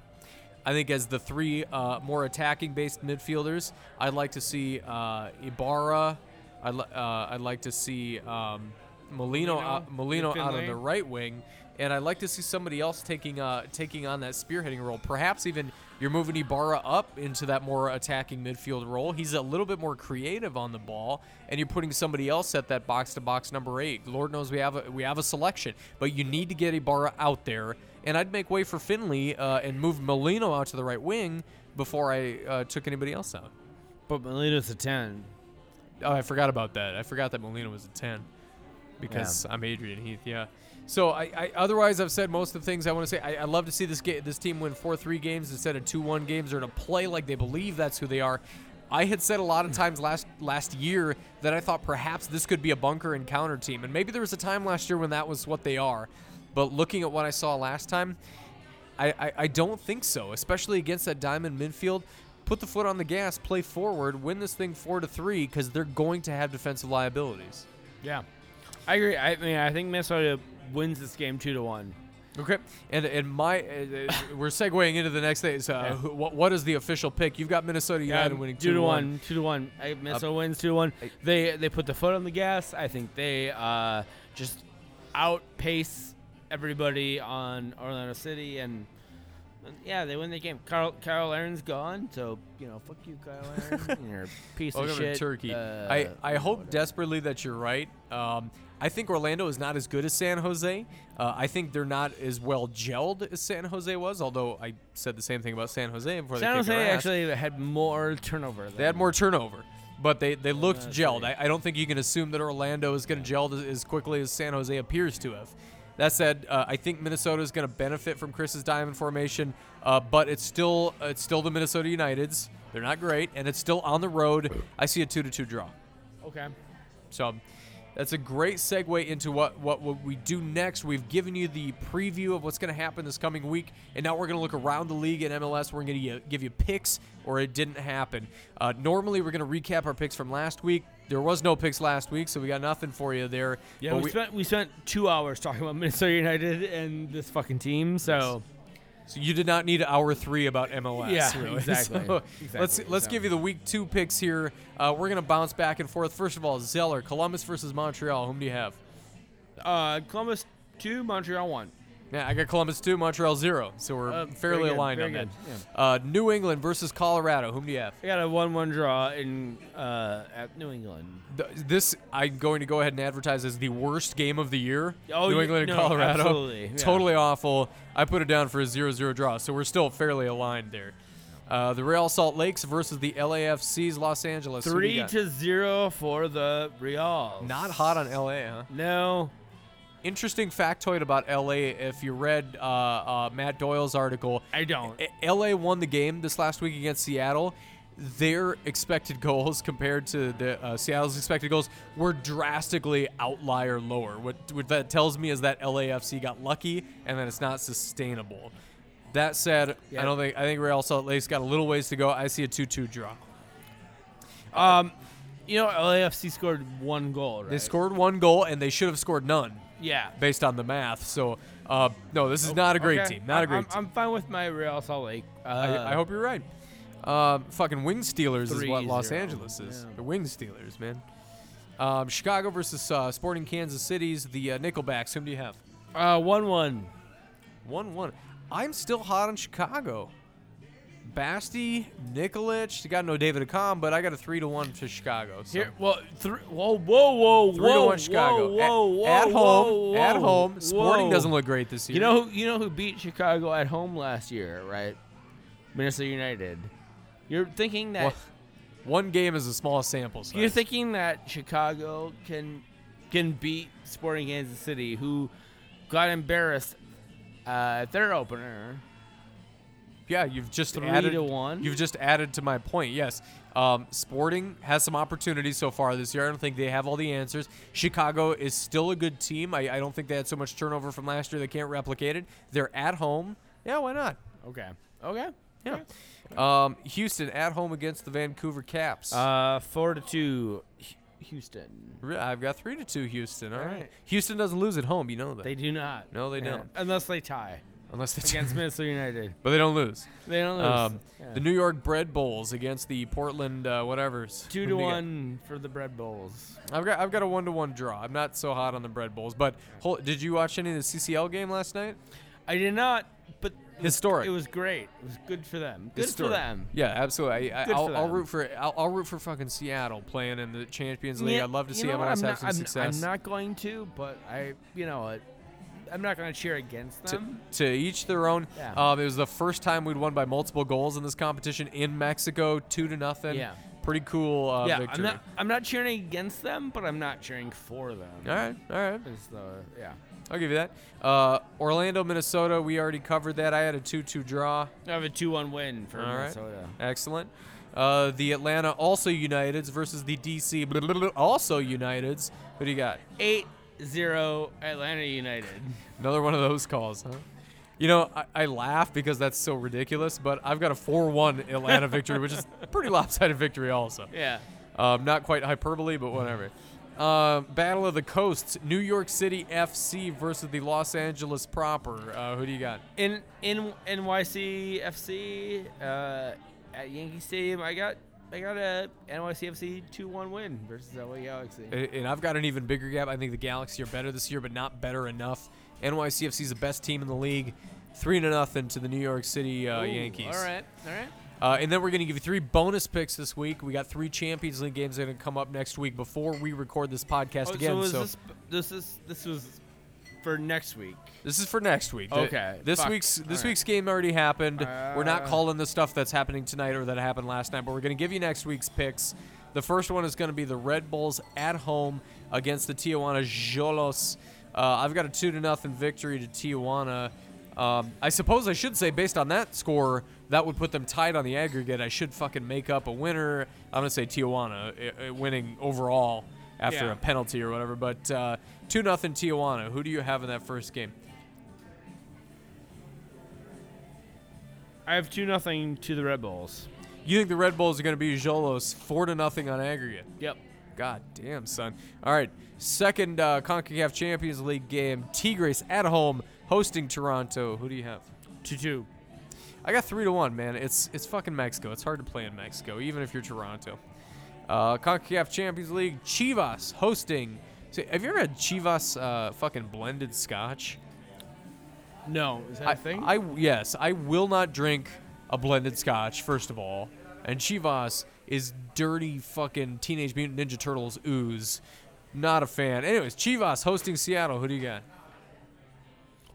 I think as the three uh, more attacking based midfielders, I'd like to see uh, Ibarra. I'd, li- uh, I'd like to see um, Molino, Molino, out, Molino out on the right wing, and I'd like to see somebody else taking uh, taking on that spearheading role. Perhaps even you're moving Ibarra up into that more attacking midfield role. He's a little bit more creative on the ball, and you're putting somebody else at that box to box number eight. Lord knows we have a, we have a selection, but you need to get Ibarra out there. And I'd make way for Finlay uh, and move Molino out to the right wing before I uh, took anybody else out. But Molino's a ten. Oh, I forgot about that. I forgot that Molino was a 10 because I'm Adrian Heath. Yeah. So I, I otherwise I've said most of the things I want to say. I, I love to see this ga- this team win four three games instead of two one games or to play like they believe that's who they are. I had said a lot of times last last year that I thought perhaps this could be a bunker and counter team, and maybe there was a time last year when that was what they are. But looking at what I saw last time, I, I, I don't think so, especially against that diamond midfield. Put the foot on the gas, play forward, win this thing four to three because they're going to have defensive liabilities. Yeah, I agree. I mean, I think Minnesota wins this game two to one. Okay, and and my uh, uh, we're segueing into the next thing. So, uh, Yeah. what what is the official pick? You've got Minnesota United winning two to one. Two to one. I, Minnesota wins two to one. They they put the foot on the gas. I think they uh, just outpace everybody on Orlando City and. and Yeah, they win the game. Carl Kyle Aaron's gone, so you know, fuck you, Kyle Aaron. (laughs) You're a piece of shit. Turkey. Uh, I, I hope whatever. desperately that you're right. Um, I think Orlando is not as good as San Jose. Uh, I think they're not as well gelled as San Jose was, although I said the same thing about San Jose before San Jose actually had more turnover. They had more turnover, but they, they looked That's gelled. I, I don't think you can assume that Orlando is going to gel as, as quickly as San Jose appears to have. That said, uh, I think Minnesota is going to benefit from Kreis's diamond formation, uh, but it's still it's still the Minnesota Uniteds. They're not great, and it's still on the road. I see a two to two draw. Okay. So that's a great segue into what, what, what we do next. We've given you the preview of what's going to happen this coming week, and now we're going to look around the league in MLS. We're going to give you picks or it didn't happen. Uh, normally, we're going to recap our picks from last week. There was no picks last week, so we got nothing for you there. Yeah, But we, we- spent we spent two hours talking about Minnesota United and this fucking team. So So you did not need hour three about MLS. Yeah, really. (laughs) exactly. So Exactly, Let's let's so. give you the week two picks here. Uh, we're gonna bounce back and forth. First of all, Zeller, Columbus versus Montreal. Whom do you have? uh, Columbus two, Montreal one. Yeah, I got Columbus two, Montreal zero. So we're Uh, fairly very good, aligned very on that. good, Uh, New England versus Colorado. Whom do you have? I got a one-one draw in uh, at New England. Th- This I'm going to go ahead and advertise as the worst game of the year. Oh, New England and no, Colorado. absolutely, (laughs) yeah. Totally awful. I put it down for a 0-0 draw, so we're still fairly aligned there. Uh, the Real Salt Lakes versus the LAFC's Los Angeles. Who do you Three got? to zero for the Real. Not hot on LA, huh? No. Interesting factoid about LA. If you read uh, uh, Matt Doyle's article, I don't. LA won the game this last week against Seattle. Their expected (laughs) goals compared to the uh, Seattle's expected goals were drastically outlier lower. What, what that tells me is that LAFC got lucky and that it's not sustainable. That said, Yeah. I don't think I think Real Salt Lake's got a little ways to go. I see a two-two draw. Um, you know, LAFC scored one goal. Right? They scored one goal and they should have scored none Yeah. based on the math. So, uh, no, this is not a great Okay. team. Not a great I'm, team. I'm fine with my Real Salt Lake. Uh, I, I hope you're right. Um, fucking Wing Stealers is what Los 3-0. Angeles is. Yeah. The Wing Stealers, man. Um, Chicago versus uh, Sporting Kansas City's the uh, Nickelbacks. Whom do you have? Uh, one-one. One one. I'm still hot on Chicago. Basti, Nikolic. You got no David Accam, but I got a three to one to Chicago. So. Here, well, three, whoa, whoa, whoa, Three whoa, to one Chicago. Whoa, whoa, whoa, at, at whoa, home, at home. Sporting whoa. doesn't look great this year. You know, who, you know who beat Chicago at home last year, right? Minnesota United. You're thinking that Well, one game is a small sample size. you're thinking that Chicago can can beat Sporting Kansas City, who got embarrassed uh, at their opener, yeah, you've just three added to one. You've just added to my point. Yes, um, Sporting has some opportunities so far this year. I don't think they have all the answers. Chicago is still a good team. I, I don't think they had so much turnover from last year. They can't replicate it. They're at home. Yeah, why not? okay, okay, Yeah. Um, Houston at home against the Vancouver Caps. Uh, four to two, H- Houston. Re- I've got three to two Houston. All right. Houston doesn't lose at home. You know that. They do not. No, they Yeah. don't. unless they tie Unless they against Minnesota United. but they don't lose. They don't lose. Um, Yeah. The New York Bread Bowls against the Portland uh, whatever's. Two to do you got? one for the Bread Bowls. I've got I've got a one to one draw. I'm not so hot on the bread bowls, but hold, did you watch any of the CCL game last night? I did not, but it was- Historic. It was great. It was good for them. Good Historic. for them. Yeah, absolutely. I, I, Good I'll, for I'll root for I'll, I'll root for fucking Seattle playing in the Champions League. Yeah, I'd love to see MLS have not, some I'm, success. I'm not going to, but I, you know what, I'm not going to cheer against them. to each their own. Yeah. Um, it was the first time we'd won by multiple goals in this competition in Mexico, two to nothing. Yeah. Pretty cool uh, yeah, victory. I'm not. I'm not cheering against them, but I'm not cheering for them. all right, all right. Is the yeah. I'll give you that. Uh, Orlando, Minnesota. We already covered that. I had a two-two draw. I have a two-one win for All right. Minnesota. Excellent. Uh, the Atlanta also Uniteds versus the DC (laughs) also Uniteds. Who do you got? 8 0 Atlanta United. Another one of those calls, huh? You know, I, I laugh because that's so ridiculous, but I've got a 4 1 Atlanta victory, which is a (laughs) pretty lopsided victory, also. Yeah. Um, not quite hyperbole, but whatever. Uh, Battle of the Coasts, New York City FC versus the Los Angeles proper. Uh, who do you got? In in NYC FC uh, at Yankee Stadium, I got I got a NYCFC 2-1 win versus LA Galaxy. And I've got an even bigger gap. I think the Galaxy are better this year, but not better enough. NYCFC is the best team in the league. Three to nothing to the New York City uh, Ooh, Yankees. All right. All right. Uh, and then we're going to give you three bonus picks this week. We got three Champions League games that are going to come up next week before we record this podcast Oh, again. so, so this this is this was for next week. This is for next week. Okay, This fuck. week's this week's game already happened. we're not Uh. calling the stuff that's happening tonight or that happened last night, but we're going to give you next week's picks. The first one is going to be the Red Bulls at home against the Tijuana Xolos. Uh, I've got a two to nothing victory to Tijuana. Um, I suppose I should say, based on that score, that would put them tied on the aggregate. I should fucking make up a winner. I'm gonna say Tijuana uh, uh, winning overall after Yeah. a penalty or whatever. But uh, two nothing Tijuana. Who do you have in that first game? I have two nothing to the Red Bulls. You think the Red Bulls are going to be Xolos four to nothing on aggregate? Yep. God damn, son. All right, second uh, Concacaf Champions League game. Tigres at home hosting Toronto. Who do you have? Two two. I got three to one, man. It's it's fucking Mexico. It's hard to play in Mexico, even if you're Toronto. Uh, Concacaf Champions League. Chivas hosting. See, have you ever had Chivas uh, fucking blended Scotch? No, is that I, a thing? I yes, I will not drink a blended Scotch. First of all, and Chivas is dirty fucking Teenage Mutant Ninja Turtles ooze. Not a fan. Anyways, Chivas hosting Seattle. Who do you got?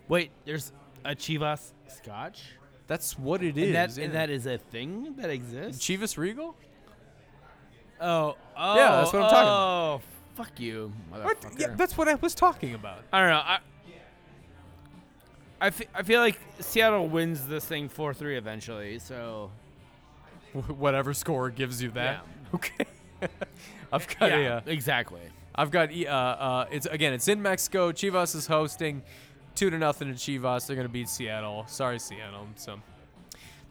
Wait, there's a Chivas Scotch. That's what it is. And that, and that is a thing that exists. Chivas Regal. Oh, oh, Yeah, that's what I'm talking Oh, fuck you, motherfucker. Yeah, that's what I was talking about. I don't know. I, I, feel like Seattle wins this thing 4 3 eventually, so. (laughs) Whatever score gives you that. Yeah. (laughs) Okay. (laughs) I've got a. yeah, Uh, exactly. I've got. e- Uh, uh, it's again. It's in Mexico. Chivas is hosting. Two to nothing to Chivas. They're gonna beat Seattle. Sorry, Seattle. So,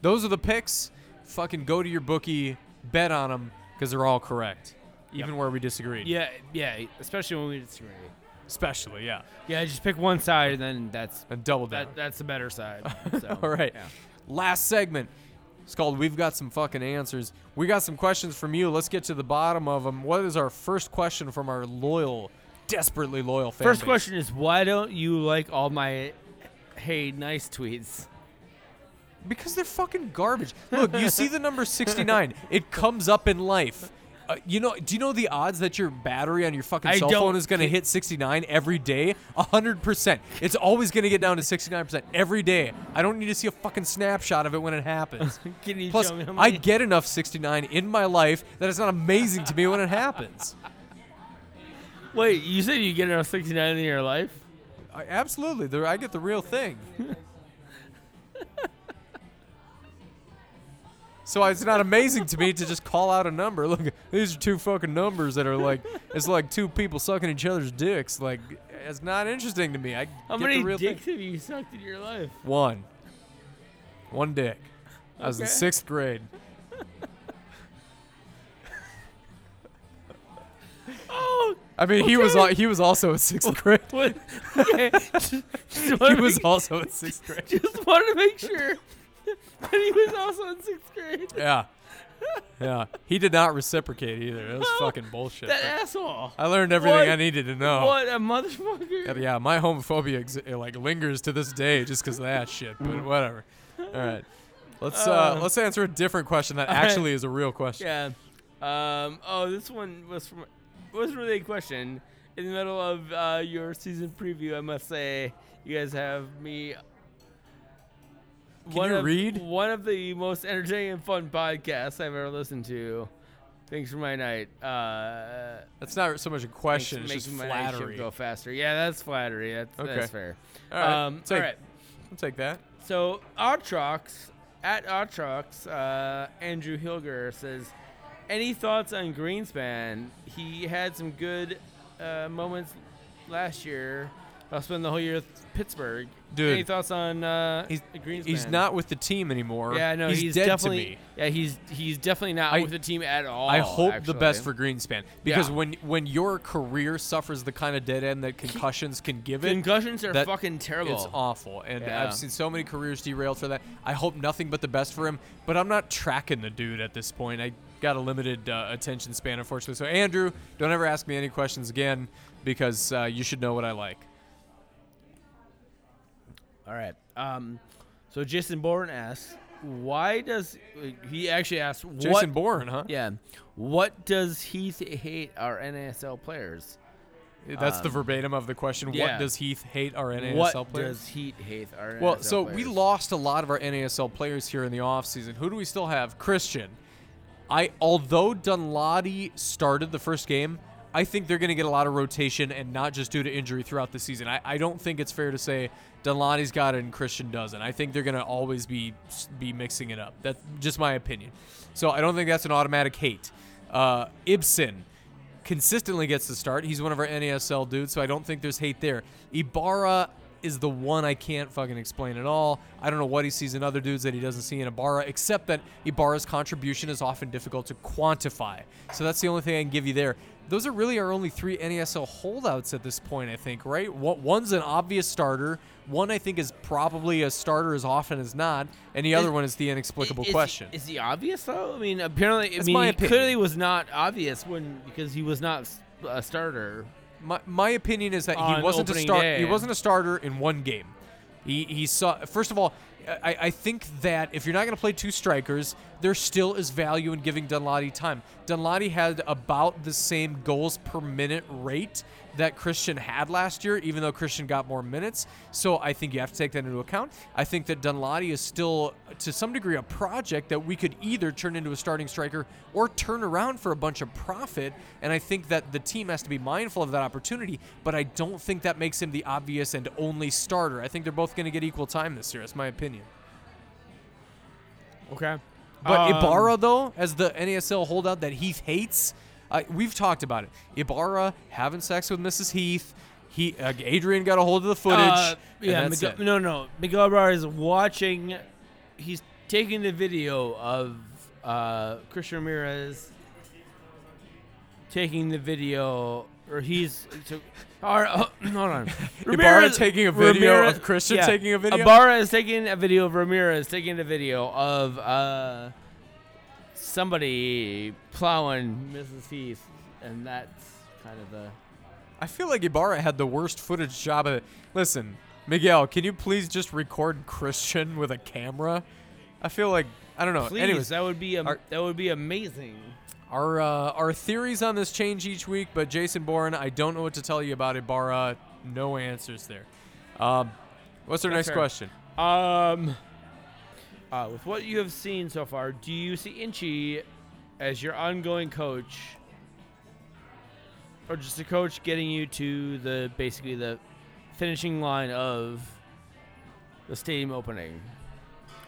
those are the picks. Fucking go to your bookie, bet on them because they're all correct, even Yep. where we disagreed. Yeah, yeah, especially when we disagree. Especially, yeah. Yeah, just pick one side and then that's And double down. that, that's the better side. (laughs) So, All right. yeah. Last segment. It's called We've Got Some Fucking Answers. We got some questions from you. Let's get to the bottom of them. What is our first question from our loyal, desperately loyal fan First base? question is why don't you like all my hey nice tweets? Because they're fucking garbage. Look, you see the number 69. (laughs) It comes up in life. Uh, you know, do you know the odds that your battery on your fucking I cell phone is going to hit 69 every day? 100%. It's always going to get down to 69% every day. I don't need to see a fucking snapshot of it when it happens. (laughs) Can you Plus, show me how I get enough 69 in my life that it's not amazing to me when it happens. (laughs) Wait, you said you get enough 69 in your life? I, absolutely. I get the real thing. (laughs) so it's not amazing to me to just call out a number. (laughs) Look, these are two fucking numbers that are like, (laughs) it's like two people sucking each other's dicks. Like, it's not interesting to me. I How get many the real thing. dicks have you sucked in your life? One. One dick. I was in sixth grade. (laughs) Oh, I mean, he was he was also in sixth grade. what? Okay. He was also in sixth grade. just wanted to make sure (laughs) that he was also in sixth grade. Yeah. Yeah. He did not reciprocate either. It was No, fucking bullshit. That asshole. I learned everything What? I needed to know. What a motherfucker. Yeah, yeah, my homophobia ex- it, like lingers to this day just because of that shit. But whatever. All right. Let's uh, Uh, let's answer a different question that all right. actually is a real question. Yeah. Um. Oh, this one was from wasn't really a question. In the middle of uh, your season preview, I must say, you guys have me. Can one you of, read? One of the most entertaining and fun podcasts I've ever listened to. Thanks for my night. Uh, That's not so much a question. It's just making my flattery. go faster. Yeah, that's flattery. That's, Okay. that's fair. All right. Um, take, all right. I'll take that. So Otrox at Atrox, uh, Andrew Hilger says, "Any thoughts on Greenspan? He had some good uh, moments last year. I'll spend the whole year with Pittsburgh. Dude. Any thoughts on uh, He's Greenspan? he's not with the team anymore. Yeah, no, he's, he's, dead definitely. to me. Yeah, he's he's definitely not I- with the team at all. I hope the best for Greenspan because Yeah. when when your career suffers the kind of dead end that concussions can give it, concussions are that- fucking terrible. It's awful, and Yeah. I've seen so many careers derailed for that. I hope nothing but the best for him, but I'm not tracking the dude at this point. I got a limited uh, attention span, unfortunately. So Andrew, don't ever ask me any questions again because uh, you should know what I like. All right. Um, so Jason Bourne asks, why does he actually asks Jason what? Bourne, huh? yeah. What does Heath hate our NASL players? That's the Um, verbatim of the question. What does Heath hate our NASL what players? does Heath hate our Well, NASL so players? we lost a lot of our NASL players here in the offseason. Who do we still have? Christian. I although Danladi started the first game, I think they're going to get a lot of rotation and not just due to injury throughout the season. I, I don't think it's fair to say Danladi's got it and Christian doesn't. I think they're going to always be be mixing it up. That's just my opinion. So I don't think that's an automatic hate. Uh, Ibson consistently gets the start. He's one of our NASL dudes, so I don't think there's hate there. Ibarra is the one I can't fucking explain at all. I don't know what he sees in other dudes that he doesn't see in Ibarra, except that Ibarra's contribution is often difficult to quantify. So that's the only thing I can give you there. Those are really our only three NASL holdouts at this point, I think, right? One- One's an obvious starter. One I think is probably a starter as often as not, and the other one is the inexplicable is, question. Is he obvious though? I mean, apparently, I mean, my he opinion. clearly was not obvious when because he was not a starter. My, my opinion is that he On wasn't a opening start. day. He wasn't a starter in one game. He he saw. First of all, I, I think that if you're not going to play two strikers, there still is value in giving Danladi time. Danladi had about the same goals per minute rate that Christian had last year, even though Christian got more minutes. So I think you have to take that into account. I think that Danladi is still, to some degree, a project that we could either turn into a starting striker or turn around for a bunch of profit. And I think that the team has to be mindful of that opportunity. But I don't think that makes him the obvious and only starter. I think they're both going to get equal time this year. That's my opinion. Okay. But Um, Ibarra, though, as the NASL holdout that Heath hates, uh, we've talked about it. Ibarra having sex with Mrs. Heath. He uh, Adrian got a hold of the footage. Uh, yeah, Miguel, no, no. Miguel Ibarra is watching. He's taking the video of uh, Christian Ramirez taking the video, or he's. So, or, uh, (clears throat) hold on. (laughs) Ibarra taking a video of Christian yeah, taking a video? Ibarra is taking a video of Ramirez taking a video of uh, somebody plowing Mrs. Heath, and that's kind of the. I feel like Ibarra had the worst footage job of it. Listen, Miguel, can you please just record Christian with a camera? I feel like I don't know. Please, Anyways, that would be a, our- that would be amazing. our uh, our theories on this change each week, but Jason Bourne, I don't know what to tell you about Ibarra. No answers there. Um, what's our That's next fair. question? Um, uh, with what you have seen so far, do you see Inchi as your ongoing coach, or just a coach getting you to the basically the finishing line of the stadium opening?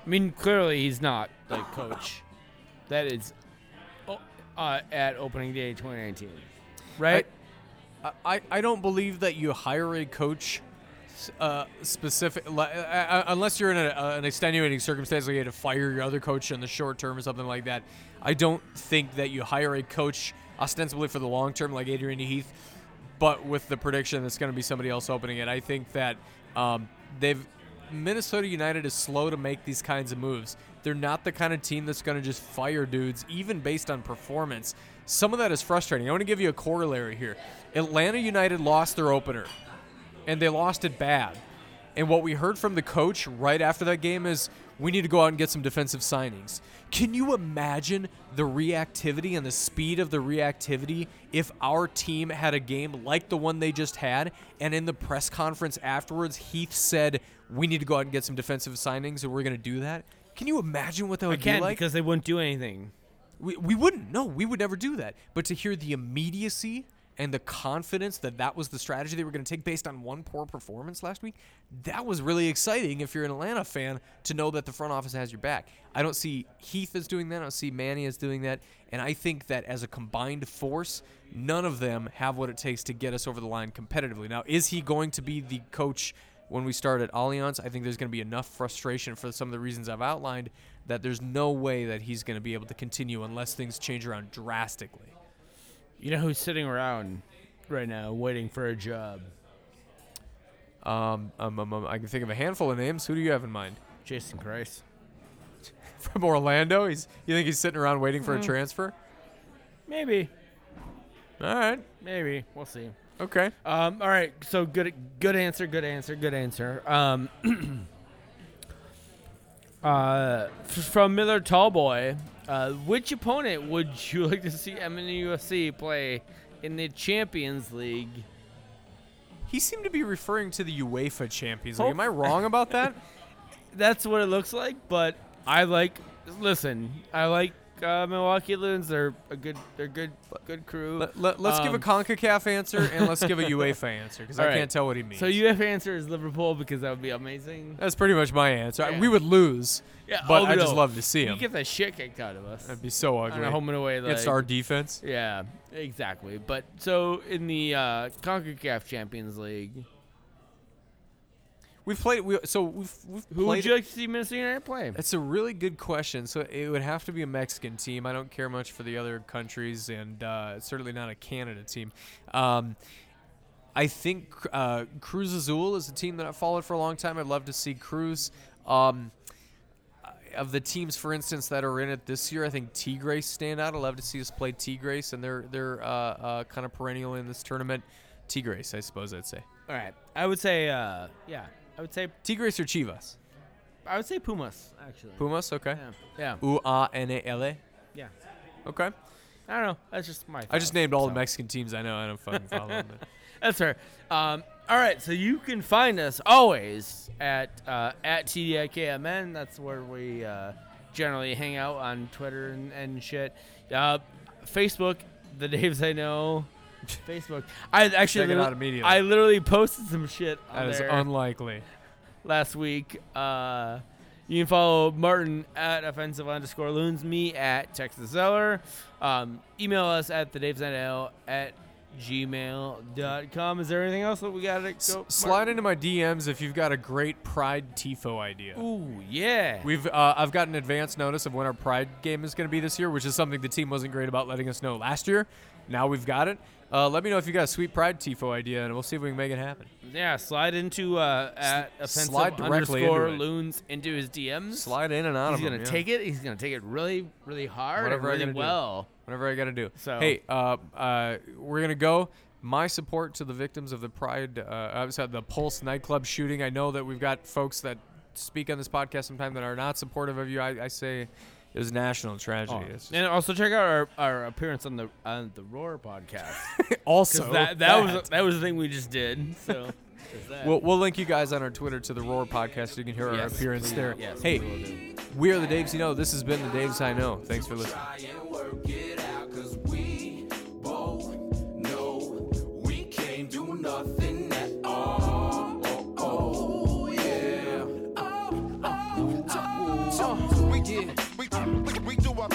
I mean, clearly he's not the coach. That is uh, at opening day 2019, right? I, I, I don't believe that you hire a coach uh, specific uh, uh, unless you're in a, uh, an extenuating circumstance like you had to fire your other coach in the short term or something like that. I don't think that you hire a coach ostensibly for the long term like Adrian Heath, but with the prediction that's going to be somebody else opening it. I think that um, they've Minnesota United is slow to make these kinds of moves. They're not the kind of team that's going to just fire dudes, even based on performance. Some of that is frustrating. I want to give you a corollary here. Atlanta United lost their opener, and they lost it bad. And what we heard from the coach right after that game is we need to go out and get some defensive signings. Can you imagine the reactivity and the speed of the reactivity if our team had a game like the one they just had and in the press conference afterwards Heath said we need to go out and get some defensive signings and we're going to do that? Can you imagine what that would I can't be like? because they wouldn't do anything. We, we wouldn't. No, we would never do that. But to hear the immediacy and the confidence that that was the strategy they were going to take based on one poor performance last week, that was really exciting if you're an Atlanta fan to know that the front office has your back. I don't see Heath as doing that. I don't see Manny as doing that. And I think that as a combined force, none of them have what it takes to get us over the line competitively. Now, is he going to be the coach when we start at Allianz? I think there's going to be enough frustration for some of the reasons I've outlined that there's no way that he's going to be able to continue unless things change around drastically. You know who's sitting around right now waiting for a job? Um, um, um, um, I can think of a handful of names. Who do you have in mind? Jason Kreis. (laughs) From Orlando? He's you think he's sitting around waiting for a Mm. transfer? Maybe. All right. Maybe. We'll see. Okay. Um, all right. So good. Good answer. Good answer. Good answer. Um, (clears throat) uh, f- from Miller Tallboy, uh, which opponent would you like to see MNUFC play in the Champions League? He seemed to be referring to the UEFA Champions League. Am I wrong about that? (laughs) That's what it looks like. But I like. Listen, I like uh, Milwaukee Loons. They're a good. They're good. Good crew. Let, let, us give a Um, CONCACAF answer and let's give a (laughs) UEFA answer because I right. can't tell what he means. So UF answer is Liverpool because that would be amazing. That's pretty much my answer. I- We would lose, Yeah, but oh, I just love to see him. get the shit kicked out of us. That'd be so on ugly. a home and away. Like, It's our defense. Yeah, exactly. But so in the uh, CONCACAF Champions League, We've played. We, so we've, we've who played. would you like to see Minnesota United play? That's a really good question. So it would have to be a Mexican team. I don't care much for the other countries, and uh, certainly not a Canada team. Um, I think uh, Cruz Azul is a team that I've followed for a long time. I'd love to see Cruz. Um, of the teams, for instance, that are in it this year, I think Tigres stand out. I'd love to see us play Tigres, and they're they're uh, uh, kind of perennial in this tournament. Tigres, I suppose I'd say. All right, I would say, uh, yeah, I would say, Tigres or Chivas? I would say Pumas actually. Pumas, okay. Yeah, U A N A L A. yeah. Okay. I don't know. That's just my. I just named all so. the Mexican teams I know. I don't fucking follow them. (laughs) That's fair. Um, all right, so you can find us always at uh, at TDIKMN. That's where we uh, generally hang out on Twitter and, and shit. Uh, Facebook, the (laughs) Daves I know. Facebook. I actually Check it out immediately. I literally posted some shit on That is there unlikely. last week. Uh, you can follow Martin at offensive underscore loons, me at Texas Zeller. Um, email us at the Daves at gmail.com. Is there anything else that we got to S- go? slide into my DMs if you've got a great Pride tifo idea. Ooh, yeah. We've uh, I've gotten advance notice of when our Pride game is going to be this year, which is something the team wasn't great about letting us know last year. Now we've got it. Uh, let me know if you got a sweet Pride tifo idea, and we'll see if we can make it happen. yeah, slide into uh, at offensive slide directly underscore into it. loons into his DMs. Slide in and out He's of gonna them, yeah. take it. He's gonna take it really, really hard Whatever I and really gotta do. well. whatever I got to do. So- hey, uh, uh, we're gonna go. My support to the victims of the Pride, uh, I was at the Pulse nightclub shooting. I know that we've got folks that speak on this podcast sometimes that are not supportive of you. I, I say it was a national tragedy. Oh, It's And also check out our, our appearance on the on the Roar podcast. (laughs) also, that that was that was the thing we just did. So (laughs) there's that. We'll, we'll link you guys on our Twitter to the Roar podcast so you can hear our Yes, appearance please. there. Yes, hey, we will do. we are the Daves you know. This has been the Daves I know. Thanks for listening. try and work it out, cause